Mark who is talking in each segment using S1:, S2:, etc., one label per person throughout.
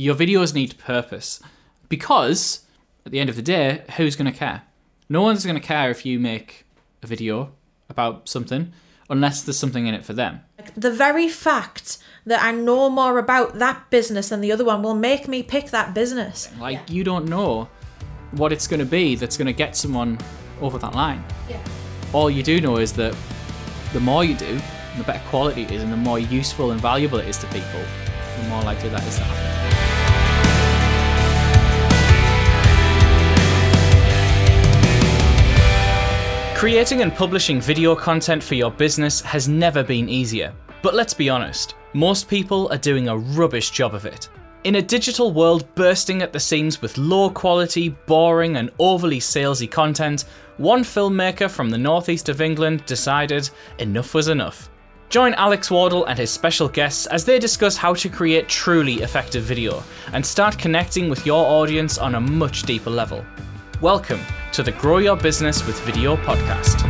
S1: your videos need purpose because at the end of the day, who's going to care? No one's going to care if you make a video about something unless there's something in it for them.
S2: The very fact that I know more about that business than the other one will make me pick that business.
S1: Like you don't know what it's going to be that's going to get someone over that line.
S2: Yeah.
S1: All you do know is that the more you do, the better quality it is, and the more useful and valuable it is to people, the more likely that is to happen. Creating and publishing video content for your business has never been easier. But let's be honest, most people are doing a rubbish job of it. In a digital world bursting at the seams with low quality, boring, and overly salesy content, one filmmaker from the northeast of England decided enough was enough. Join Alex Wardle and his special guests as they discuss how to create truly effective video and start connecting with your audience on a much deeper level. Welcome to the Grow Your Business with Video podcast.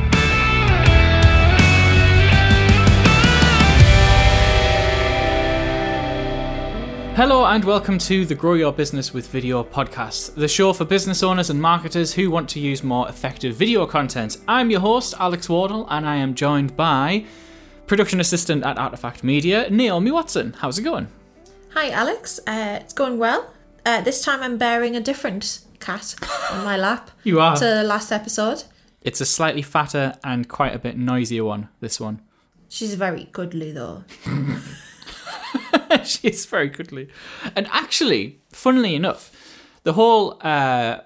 S1: Hello and welcome to the Grow Your Business with Video podcast, the show for business owners and marketers who want to use more effective video content. I'm your host, Alex Wardle, and I am joined by production assistant at Artifact Media, Naomi Watson. How's it going?
S2: Hi, Alex. Uh, it's going well. Uh, this time I'm bearing a different cat on my lap
S1: You are.
S2: to the last episode.
S1: It's a slightly fatter and quite a bit noisier one, this one.
S2: She's very goodly though.
S1: she is very goodly. And actually, funnily enough, the whole uh,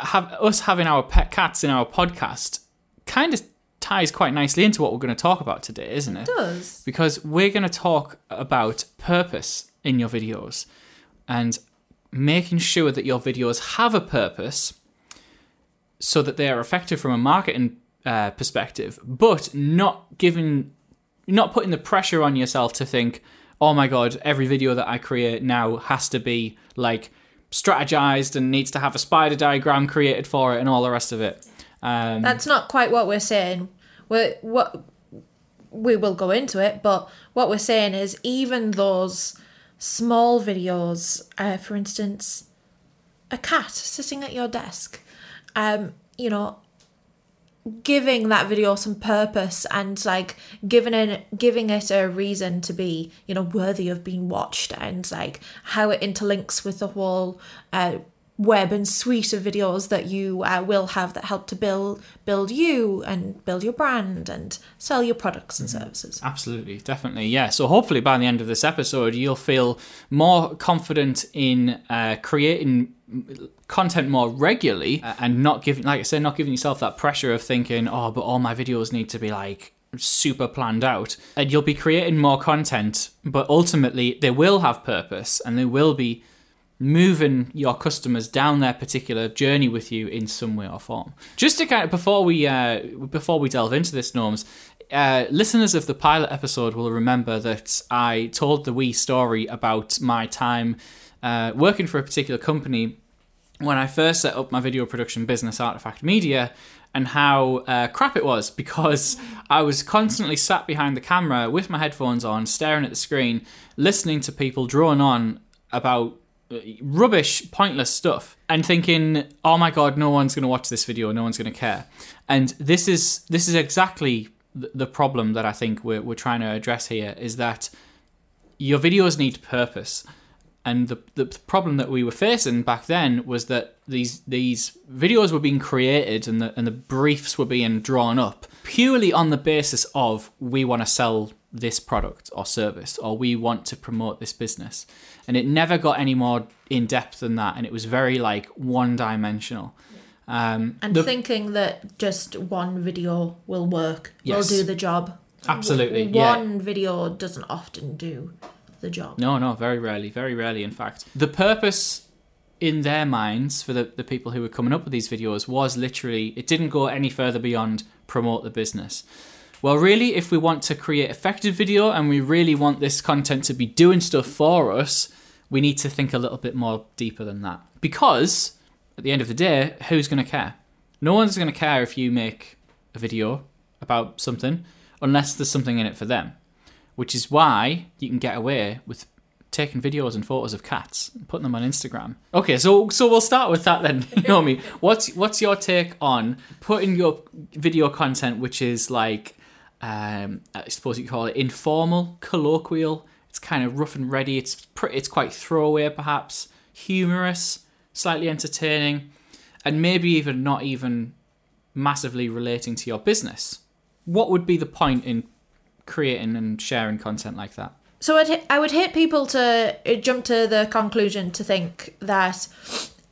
S1: have us having our pet cats in our podcast kind of ties quite nicely into what we're going to talk about today, isn't it?
S2: Does.
S1: Because we're going to talk about purpose in your videos and making sure that your videos have a purpose so that they are effective from a marketing uh, perspective, but not giving, not putting the pressure on yourself to think, oh my god, every video that I create now has to be like strategized and needs to have a spider diagram created for it and all the rest of it. Um,
S2: That's not quite what we're saying. We're, what we will go into it, but what we're saying is even those small videos, uh, for instance, a cat sitting at your desk, um, you know, giving that video some purpose and like giving it giving it a reason to be you know worthy of being watched and like how it interlinks with the whole uh, web and suite of videos that you uh, will have that help to build build you and build your brand and sell your products and services
S1: Absolutely, definitely, yeah. So hopefully by the end of this episode, you'll feel more confident in uh, creating content more regularly uh, and not giving, like I said, not giving yourself that pressure of thinking, oh, but all my videos need to be like super planned out. And you'll be creating more content, but ultimately they will have purpose and they will be moving your customers down their particular journey with you in some way or form. Just to kind of before we uh, before we delve into this, norms, uh, listeners of the pilot episode will remember that I told the wee story about my time uh, working for a particular company when I first set up my video production business, Artifact Media, and how uh, crap it was because I was constantly sat behind the camera with my headphones on, staring at the screen, listening to people drone on about rubbish, pointless stuff, and thinking, "Oh my god, no one's going to watch this video, no one's going to care." And this is this is exactly the problem that I think we're we're trying to address here is that your videos need purpose. And the, the problem that we were facing back then was that these these videos were being created and the and the briefs were being drawn up purely on the basis of we want to sell this product or service or we want to promote this business. And it never got any more in depth than that and it was very like one dimensional. Um,
S2: and
S1: the-
S2: thinking that just one video will work
S1: Yes.
S2: will do the job
S1: Absolutely,
S2: W-
S1: yeah.
S2: one video doesn't often do the job
S1: No, no, very rarely, very rarely, in fact. The purpose in their minds for the, the people who were coming up with these videos was literally, it didn't go any further beyond promote the business. Well, really, if we want to create effective video and we really want this content to be doing stuff for us, we need to think a little bit more deeper than that. Because at the end of the day, who's going to care? No one's going to care if you make a video about something unless there's something in it for them which is why you can get away with taking videos and photos of cats and putting them on Instagram. Okay, so so we'll start with that then. You know me. What's what's your take on putting your video content, which is like, um, I suppose you call it informal, colloquial. It's kind of rough and ready. It's pr- it's quite throwaway, perhaps humorous, slightly entertaining, and maybe even not even massively relating to your business. What would be the point in creating and sharing content like that?
S2: So I'd, I would hate people to uh, jump to the conclusion to think that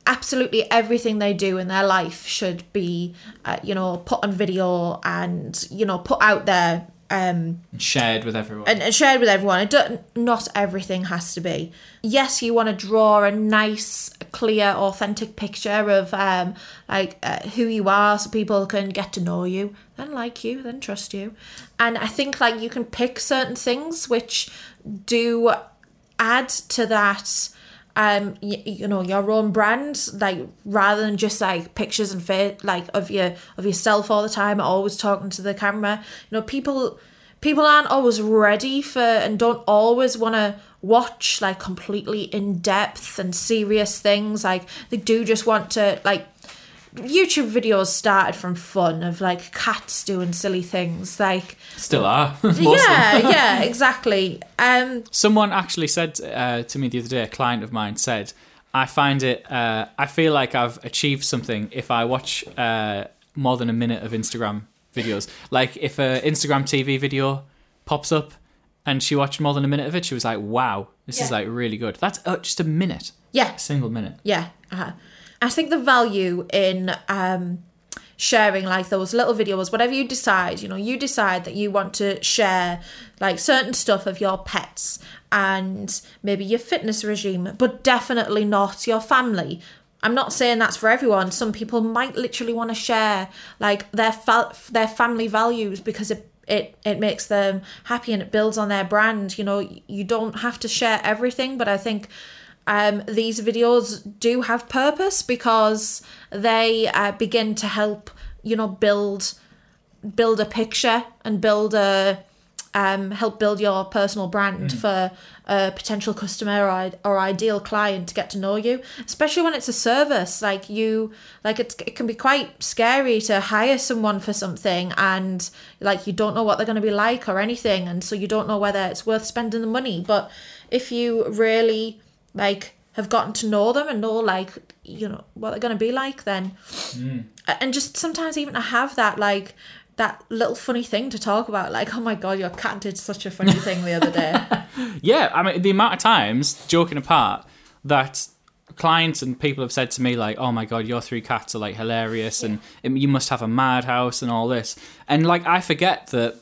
S2: absolutely everything they do in their life should be, uh, you know, put on video and, you know, put out there um,
S1: Shared with everyone.
S2: and, and shared with everyone. It don't, not everything has to be. Yes, you want to draw a nice, clear, authentic picture of um, like uh, who you are, so people can get to know you, then like you, then trust you. And I think like you can pick certain things which do add to that. Um, you, you know your own brand, like rather than just like pictures and face, like of your of yourself all the time, always talking to the camera. You know, people people aren't always ready for and don't always want to watch like completely in depth and serious things like they do just want to like youtube videos started from fun of like cats doing silly things like
S1: Still are. most of them.
S2: yeah yeah exactly um
S1: Someone actually said uh, to me the other day, a client of mine said, I find it, uh, I feel like I've achieved something if I watch uh, more than a minute of Instagram videos. Like if a Instagram TV video pops up and she watched more than a minute of it, she was like, wow, this is like really good. That's uh, just a minute,
S2: yeah
S1: a single minute.
S2: Yeah. Uh-huh. I think the value in um, sharing like those little videos, whatever you decide, you know, you decide that you want to share like certain stuff of your pets and maybe your fitness regime, but definitely not your family. I'm not saying that's for everyone. Some people might literally want to share like their fa- their family values because it it it makes them happy and it builds on their brand. You know, you don't have to share everything, but I think um, these videos do have purpose because they uh, begin to help you know build build a picture and build a um, help build your personal brand for a potential customer or, or ideal client to get to know you especially when it's a service. Like you like it's, it can be quite scary to hire someone for something and like you don't know what they're going to be like or anything and so you don't know whether it's worth spending the money. But if you really like have gotten to know them and know like you know what they're going to be like then. And just sometimes even to have that like that little funny thing to talk about like oh my god your cat did such a funny thing the other day.
S1: Yeah, I mean, the amount of times, joking apart, that clients and people have said to me, like, oh my God, your three cats are like hilarious and um, you must have a madhouse and all this. And like, I forget that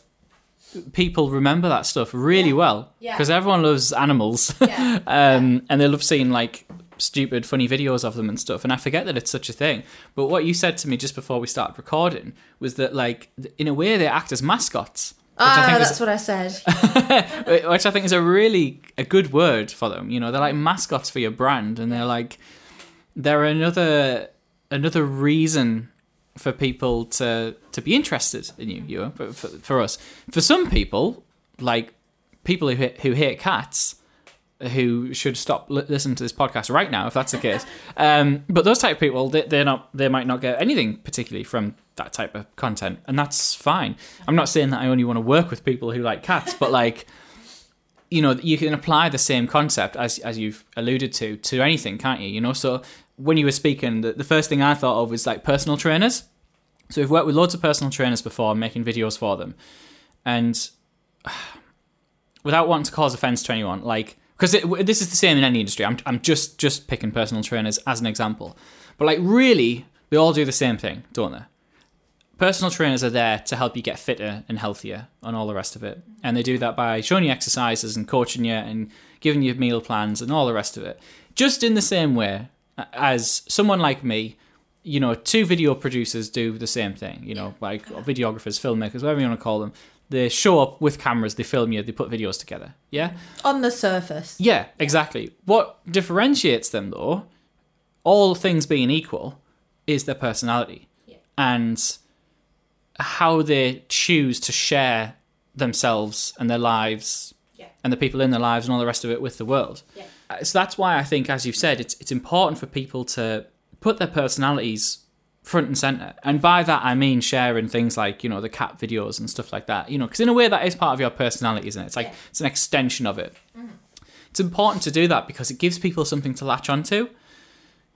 S1: people remember that stuff really well
S2: Yeah.
S1: because everyone loves animals
S2: Yeah.
S1: um, and they love seeing like stupid, funny videos of them and stuff. And I forget that it's such a thing. But what you said to me just before we started recording was that, like, in a way, they act as mascots. Which I
S2: ah
S1: think is
S2: that's what i said
S1: which I think is a really a good word for them. You know, they're like mascots for your brand, and they're like they're another another reason for people to to be interested in you. You know, for, for, for us, for some people, like people who hate, who hate cats. Who should stop li- listening to this podcast right now if that's the case? Um, but those type of people, they, they're not. They might not get anything particularly from that type of content, and that's fine. I'm not saying that I only want to work with people who like cats, but like you know you can apply the same concept as as you've alluded to to anything can't you you know so when you were speaking the, the first thing i thought of was like personal trainers. So we've worked with loads of personal trainers before making videos for them. And without wanting to cause offense to anyone like because this is the same in any industry. I'm, I'm just just picking personal trainers as an example. But like really they all do the same thing don't they? Personal trainers are there to help you get fitter and healthier and all the rest of it. And they do that by showing you exercises and coaching you and giving you meal plans and all the rest of it. Just in the same way Uh, as someone like me, you know, two video producers do the same thing, you know, like videographers, filmmakers, whatever you want to call them. They show up with cameras, they film you, they put videos together. Yeah?
S2: on the surface
S1: Yeah, exactly. What differentiates them, though, all things being equal, is their personality and how they choose to share themselves and their lives and the people in their lives and all the rest of it with the world.
S2: Yeah.
S1: Uh, So that's why I think, as you've said, it's it's important for people to put their personalities front and center. And by that I mean sharing things like you know the cat videos and stuff like that. You know, because in a way that is part of your personality, isn't it? It's like
S2: Yeah.
S1: it's an extension of it. It's important to do that because it gives people something to latch onto.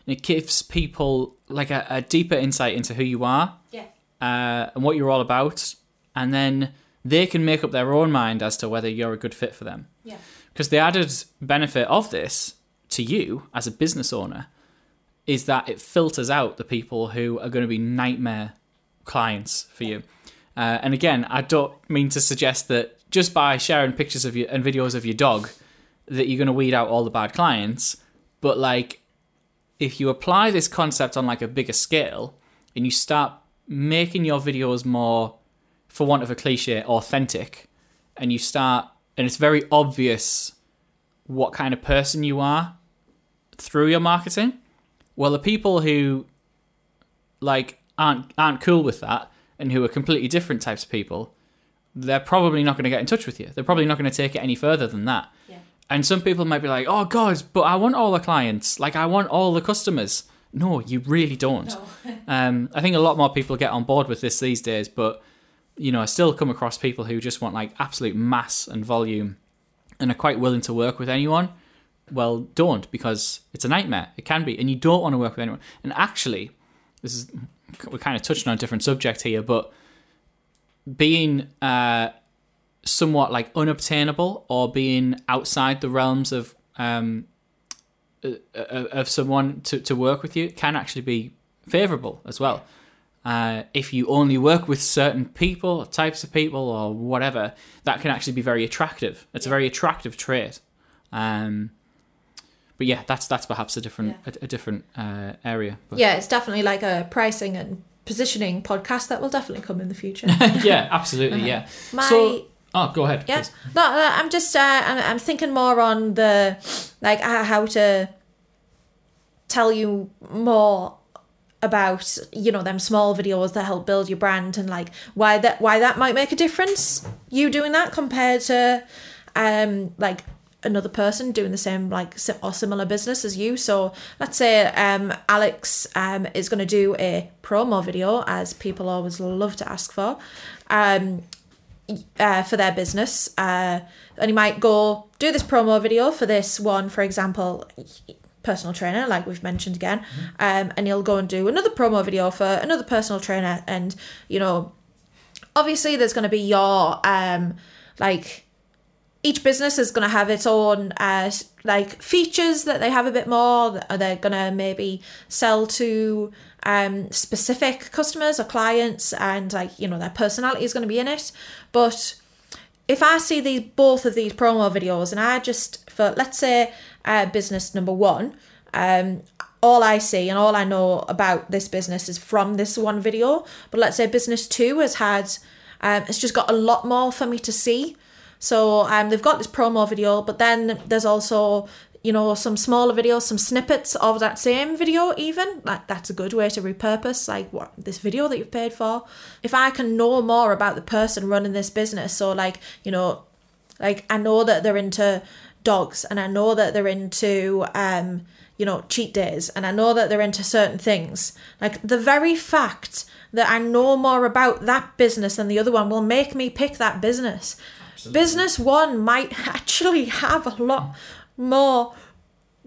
S1: And it gives people like a, a deeper insight into who you are
S2: Yeah.
S1: uh, and what you're all about, and then they can make up their own mind as to whether you're a good fit for them.
S2: Yeah.
S1: Because the added benefit of this to you as a business owner is that it filters out the people who are going to be nightmare clients for you. Uh, and again, I don't mean to suggest that just by sharing pictures of you and videos of your dog that you're going to weed out all the bad clients, but like if you apply this concept on like a bigger scale and you start making your videos more for want of a cliche authentic and you start and it's very obvious what kind of person you are through your marketing. Well the people who like aren't aren't cool with that and who are completely different types of people they're probably not going to get in touch with you. They're probably not going to take it any further than that.
S2: Yeah.
S1: and some people might be like oh god but i want all the clients. Like i want all the customers. No you really don't. Um, I think a lot more people get on board with this these days, but you know, I still come across people who just want like absolute mass and volume and are quite willing to work with anyone. Well, don't because it's a nightmare. It can be, and you don't want to work with anyone. And actually, this is we're kind of touching on a different subject here, but being uh, somewhat like unobtainable or being outside the realms of um, uh, of someone to, to work with you can actually be favorable as well. Uh, if you only work with certain people, types of people, or whatever, that can actually be very attractive. It's a very attractive trait. Um, but yeah, that's that's perhaps a different a, a different uh, area. But
S2: Yeah, it's definitely like a pricing and positioning podcast that will definitely come in the future.
S1: yeah, absolutely, yeah.
S2: My
S1: So, oh, go ahead.
S2: yeah,
S1: please.
S2: no, I'm just uh, I'm, I'm thinking more on the like uh, how to tell you more about you know them small videos that help build your brand and like why that why that might make a difference you doing that compared to um like another person doing the same like or similar business as you. So let's say um alex um is going to do a promo video as people always love to ask for um uh, for their business uh, and he might go do this promo video for this one for example personal trainer like we've mentioned again um, and he'll go and do another promo video for another personal trainer. And you know obviously there's going to be your um like each business is going to have its own uh, like features that they have a bit more that they're going to maybe sell to um, specific customers or clients and like you know their personality is going to be in it. But if i see these both of these promo videos and i just for let's say uh, business number one um, all I see and all I know about this business is from this one video. But let's say business two has had, um, it's just got a lot more for me to see. So um, they've got this promo video, but then there's also you know some smaller videos, some snippets of that same video. Even like that's a good way to repurpose like what this video that you've paid for. If I can know more about the person running this business, so like you know, like I know that they're into dogs, and I know that they're into um you know, cheat days and I know that they're into certain things. Like the very fact that I know more about that business than the other one will make me pick that business. Business one might actually have a lot more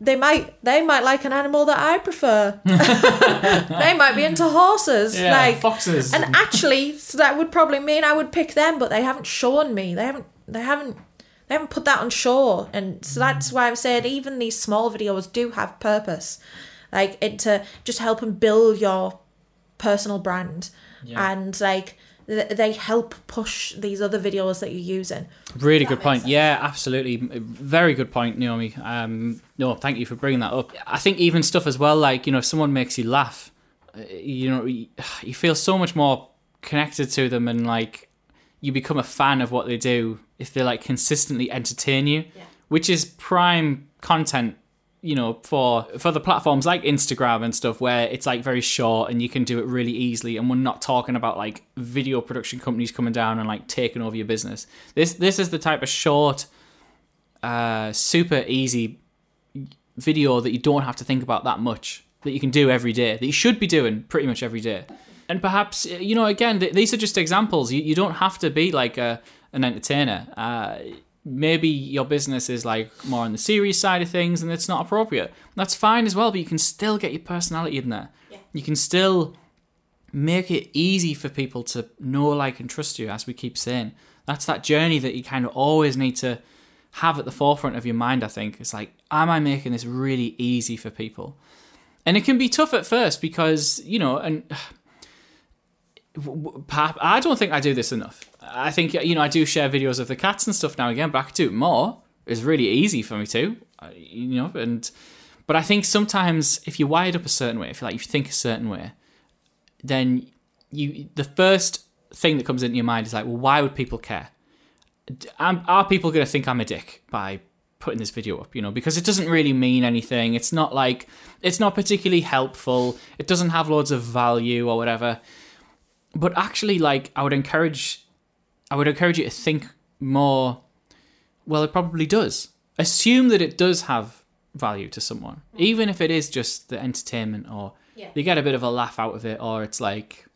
S2: they might they might like an animal that I prefer. they might be into horses.
S1: Yeah,
S2: like
S1: foxes.
S2: And actually so that would probably mean I would pick them, but they haven't shown me. They haven't they haven't they haven't put that on shore. and so that's why i'm saying even these small videos do have purpose like it to just help and build your personal brand
S1: Yeah.
S2: and like th- they help push these other videos that you're using
S1: Really good point.
S2: sense.
S1: Yeah, absolutely. Very good point, Naomi. Um, no, thank you for bringing that up. I think even stuff as well, like, you know, if someone makes you laugh, uh, you know, you feel so much more connected to them and like you become a fan of what they do if they like consistently entertain you,
S2: Yeah.
S1: which is prime content you know for for the platforms like instagram and stuff where it's like very short and you can do it really easily and we're not talking about like video production companies coming down and like taking over your business this this is the type of short uh, super easy video that you don't have to think about that much that you can do every day that you should be doing pretty much every day and perhaps you know again th- these are just examples. You, you don't have to be like a, an entertainer. Uh, maybe your business is like more on the serious side of things and it's not appropriate. That's fine as well but you can still get your personality in there.
S2: Yeah.
S1: you can still make it easy for people to know like and trust you as we keep saying. That's that journey that you kind of always need to have at the forefront of your mind i think. It's like am i making this really easy for people? And it can be tough at first because you know and i don't think i do this enough i think you know i do share videos of the cats and stuff now again but i could do it more it's really easy for me to you know and but i think sometimes if you're wired up a certain way if you like you think a certain way then you the first thing that comes into your mind is like well why would people care are people going to think I'm a dick by putting this video up? You know, because it doesn't really mean anything. It's not like it's not particularly helpful. It doesn't have loads of value or whatever. But actually, like I would encourage, I would encourage you to think more. Well, it probably does. Assume that it does have value to someone, mm. even if it is just the entertainment or
S2: Yeah.
S1: you get a bit of a laugh out of it, or it's like,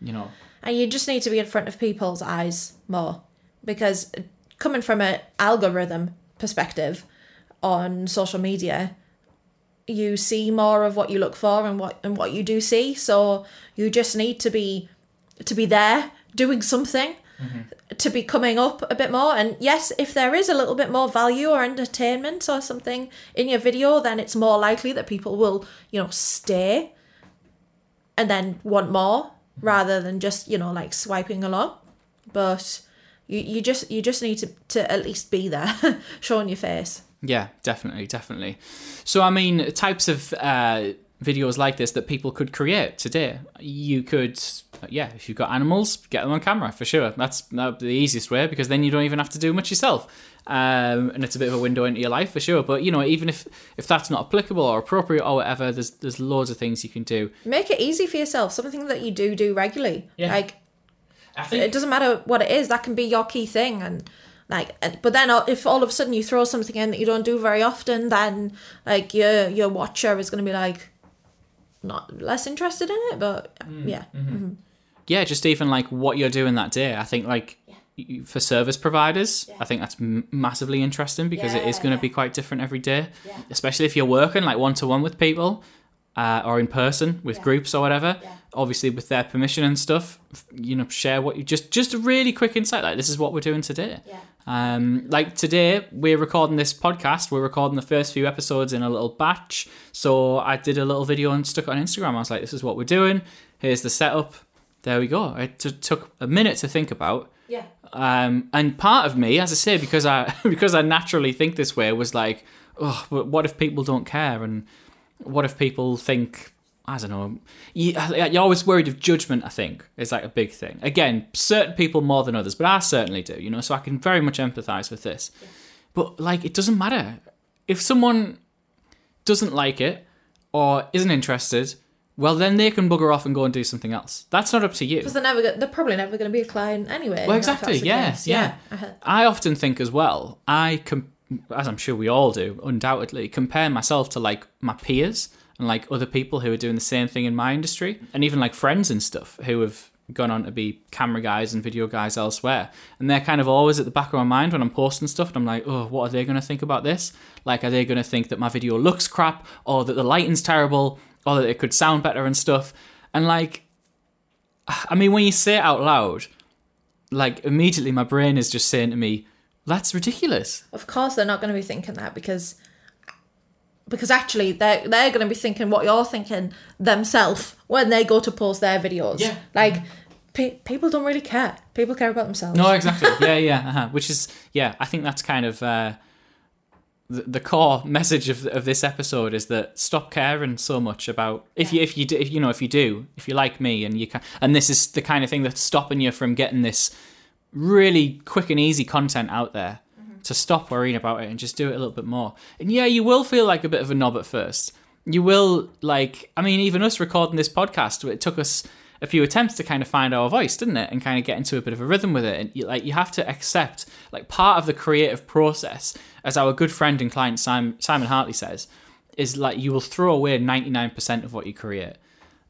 S1: you know,
S2: And you just need to be in front of people's eyes more because coming from an algorithm perspective on social media, you see more of what you look for and what and what you do see. So you just need to be to be there doing something to be coming up a bit more. And yes, if there is a little bit more value or entertainment or something in your video, then it's more likely that people will, you know, stay and then want more rather than just you know like swiping along but you, you just you just need to, to at least be there showing your face
S1: Yeah, definitely, definitely. So, I mean, types of uh, videos like this that people could create today. You could, yeah, if you've got animals, get them on camera for sure. That's the easiest way because then you don't even have to do much yourself, um, and it's a bit of a window into your life for sure. But you know, even if if that's not applicable or appropriate or whatever, there's there's loads of things you can do.
S2: make it easy for yourself something that you do do regularly
S1: Yeah.
S2: like
S1: I
S2: it doesn't matter what it is that can be your key thing and like but then if all of a sudden you throw something in that you don't do very often then like your your watcher is going to be like not less interested in it but mm, yeah mm-hmm. Mm-hmm.
S1: yeah, just even like what you're doing that day. I think like y- for service providers, I think that's m- massively interesting because it is going to
S2: yeah.
S1: be quite different every day,
S2: Yeah.
S1: especially if you're working like one to one with people uh, or in person with
S2: Yeah.
S1: groups or whatever.
S2: Yeah.
S1: Obviously, with their permission and stuff, you know, share what you just just a really quick insight. Like this is what we're doing today.
S2: Yeah.
S1: Um, like today, we're recording this podcast. We're recording the first few episodes in a little batch. So I did a little video and stuck it on Instagram. I was like, "This is what we're doing. Here's the setup. There we go." It t- took a minute to think about.
S2: yeah
S1: Um, and part of me, as I say, because I because I naturally think this way, was like, "Oh, but what if people don't care? And what if people think?" I don't know. You, you're always worried of judgment. I think is like a big thing. Again, certain people more than others, but I certainly do. You know, so I can very much empathize with this. But like, it doesn't matter if someone doesn't like it or isn't interested. Well, then they can bugger off and go and do something else. That's not up to you.
S2: because they're never they're probably never going to be a client anyway
S1: Well, exactly.
S2: Yes,
S1: Yeah, yeah. I often think as well. I com- as I'm sure we all do, undoubtedly, compare myself to like my peers and like other people who are doing the same thing in my industry, and even like friends and stuff who have gone on to be camera guys and video guys elsewhere. And they're kind of always at the back of my mind when I'm posting stuff, and I'm like, oh, what are they going to think about this? Like, are they going to think that my video looks crap, or that the lighting's terrible, or that it could sound better and stuff? And like, I mean, when you say it out loud, like immediately my brain is just saying to me, "That's ridiculous."
S2: Of course, they're not going to be thinking that because because actually they're they're going to be thinking what you're thinking themselves when they go to post their videos.
S1: Yeah.
S2: like pe- people don't really care. People care about themselves.
S1: No, exactly. yeah, yeah. Uh-huh. Which is, yeah, I think that's kind of uh, the, the core message of of this episode is that stop caring so much about if you if you do, if you know if you do if you like me and you can and this is the kind of thing that's stopping you from getting this really quick and easy content out there to stop worrying about it and just do it a little bit more. And yeah, you will feel like a bit of a knob at first. You will like I mean even us recording this podcast it took us a few attempts to kind of find our voice, didn't it? And kind of get into a bit of a rhythm with it. And you, like you have to accept like part of the creative process, as our good friend and client Simon, Simon Hartley says, is like you will throw away 99% of what you create.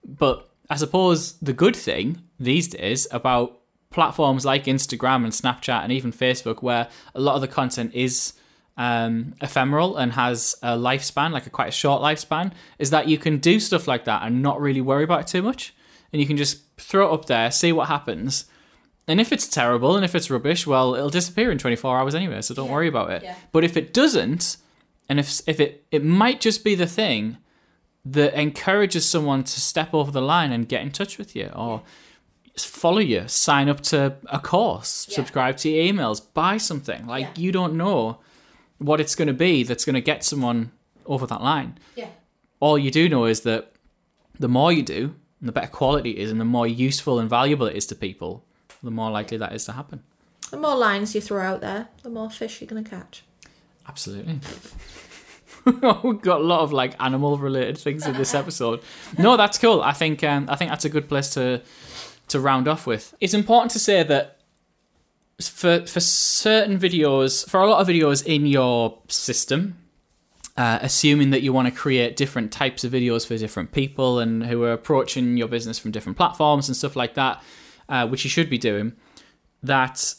S1: But I suppose the good thing these days about platforms like Instagram and Snapchat and even Facebook, where a lot of the content is um, ephemeral and has a lifespan, like a quite a short lifespan, is that you can do stuff like that and not really worry about it too much. And you can just throw it up there, see what happens. And if it's terrible and if it's rubbish, well, it'll disappear in 24 hours anyway, so don't
S2: Yeah.
S1: worry about it.
S2: Yeah.
S1: But if it doesn't, and if if it it might just be the thing that encourages someone to step over the line and get in touch with you or follow you, sign up to a course,
S2: Yeah.
S1: subscribe to your emails, buy something. Like
S2: Yeah.
S1: you don't know what it's going to be that's going to get someone over that line.
S2: Yeah.
S1: All you do know is that the more you do, and the better quality it is, and the more useful and valuable it is to people, the more likely that is to happen.
S2: The more lines you throw out there, the more fish you're going to catch.
S1: Absolutely. We've got a lot of like animal related things in this episode. No, that's cool. I think um, I think that's a good place to to round off with. It's important to say that for for certain videos, for a lot of videos in your system, uh, assuming that you want to create different types of videos for different people and who are approaching your business from different platforms and stuff like that, uh, which you should be doing, that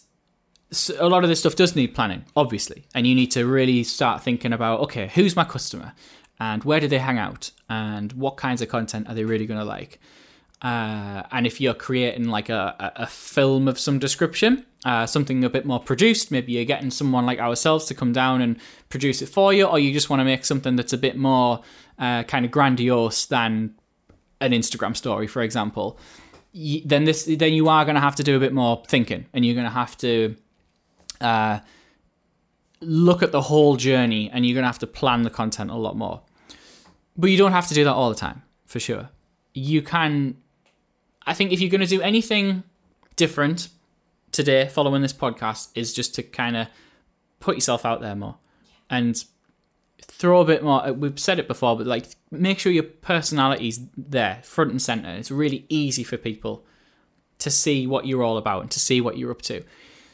S1: a lot of this stuff does need planning, obviously, and you need to really start thinking about okay, who's my customer, and where do they hang out, and what kinds of content are they really going to like, uh, and if you're creating like a, a, film of some description, uh, something a bit more produced, maybe you're getting someone like ourselves to come down and produce it for you, or you just want to make something that's a bit more uh, kind of grandiose than an Instagram story, for example. y- Then this, then you are going to have to do a bit more thinking, and you're going to have to uh, look at the whole journey, and you're going to have to plan the content a lot more. But you don't have to do that all the time, for sure. You can, I think, if you're going to do anything different today, following this podcast, is just to kind of put yourself out there more and throw a bit more. We've said it before, but like make sure your personality's there, front and center. It's really easy for people to see what you're all about and to see what you're up to.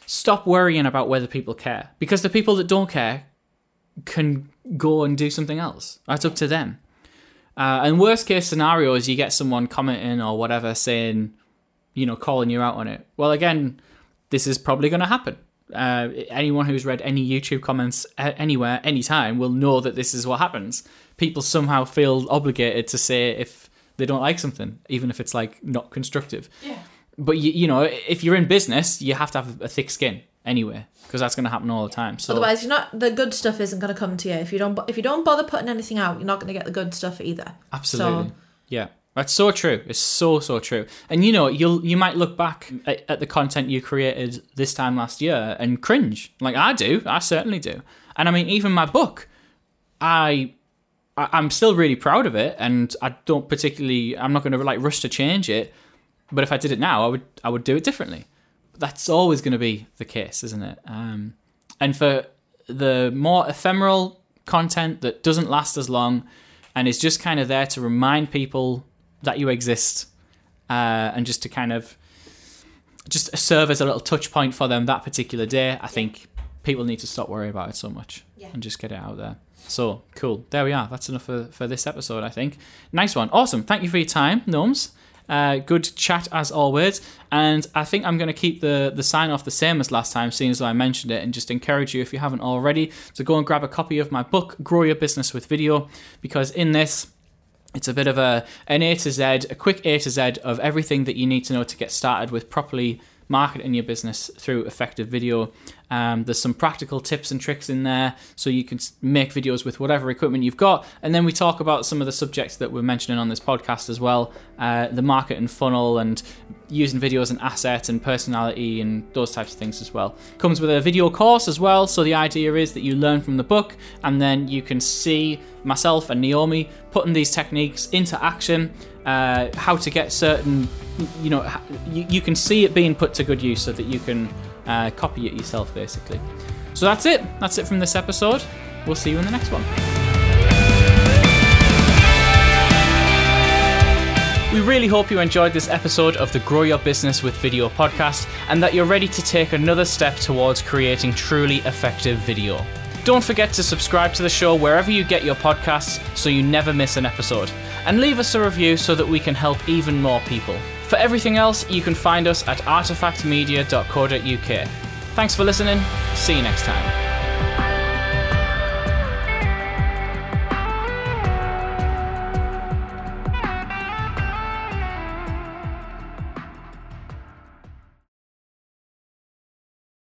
S1: Stop worrying about whether people care because the people that don't care can go and do something else. That's up to them. Uh, and worst case scenario is you get someone commenting or whatever saying, you know, calling you out on it. Well, again, this is probably going to happen. Uh, anyone who's read any YouTube comments a- anywhere, anytime, will know that this is what happens. People somehow feel obligated to say if they don't like something, even if it's like not constructive.
S2: Yeah.
S1: But you, you know, if you're in business, you have to have a thick skin anyway, because that's going to happen all the time. So
S2: Otherwise, you're not the good stuff isn't going to come to you if you don't. If you don't bother putting anything out, you're not going to get the good stuff either.
S1: Absolutely.
S2: So-
S1: yeah. That's so true. It's so so true. And you know, you'll you might look back at, at the content you created this time last year and cringe. Like I do. I certainly do. And I mean, even my book, I, I I'm still really proud of it, and I don't particularly. I'm not going to like rush to change it. But if I did it now, I would I would do it differently. That's always going to be the case, isn't it? Um, and for the more ephemeral content that doesn't last as long and is just kind of there to remind people that you exist uh, and just to kind of just serve as a little touch point for them that particular day i think people need to stop worrying about it so much
S2: Yeah.
S1: and just get it out there. So cool. There we are. That's enough for, for this episode i think. Nice one. Awesome. Thank you for your time gnomes uh, good chat as always, and I think I'm going to keep the the sign off the same as last time, seeing as I mentioned it, and just encourage you if you haven't already to go and grab a copy of my book, Grow Your Business with Video, because in this it's a bit of a an A to Z, a quick A to Z of everything that you need to know to get started with properly marketing your business through effective video. Um, there's some practical tips and tricks in there so you can make videos with whatever equipment you've got. And then we talk about some of the subjects that we're mentioning on this podcast as well uh, the market and funnel and using video as an asset and personality and those types of things as well. Comes with a video course as well. So the idea is that you learn from the book and then you can see myself and Naomi putting these techniques into action. Uh, how to get certain, you know, you, you can see it being put to good use so that you can uh, copy it yourself, basically. So that's it. That's it from this episode. We'll see you in the next one. We really hope you enjoyed this episode of the Grow Your Business with Video podcast and that you're ready to take another step towards creating truly effective video. Don't forget to subscribe to the show wherever you get your podcasts so you never miss an episode. And leave us a review so that we can help even more people. For everything else, you can find us at artifactmedia.co.uk. Thanks for listening. See you next time.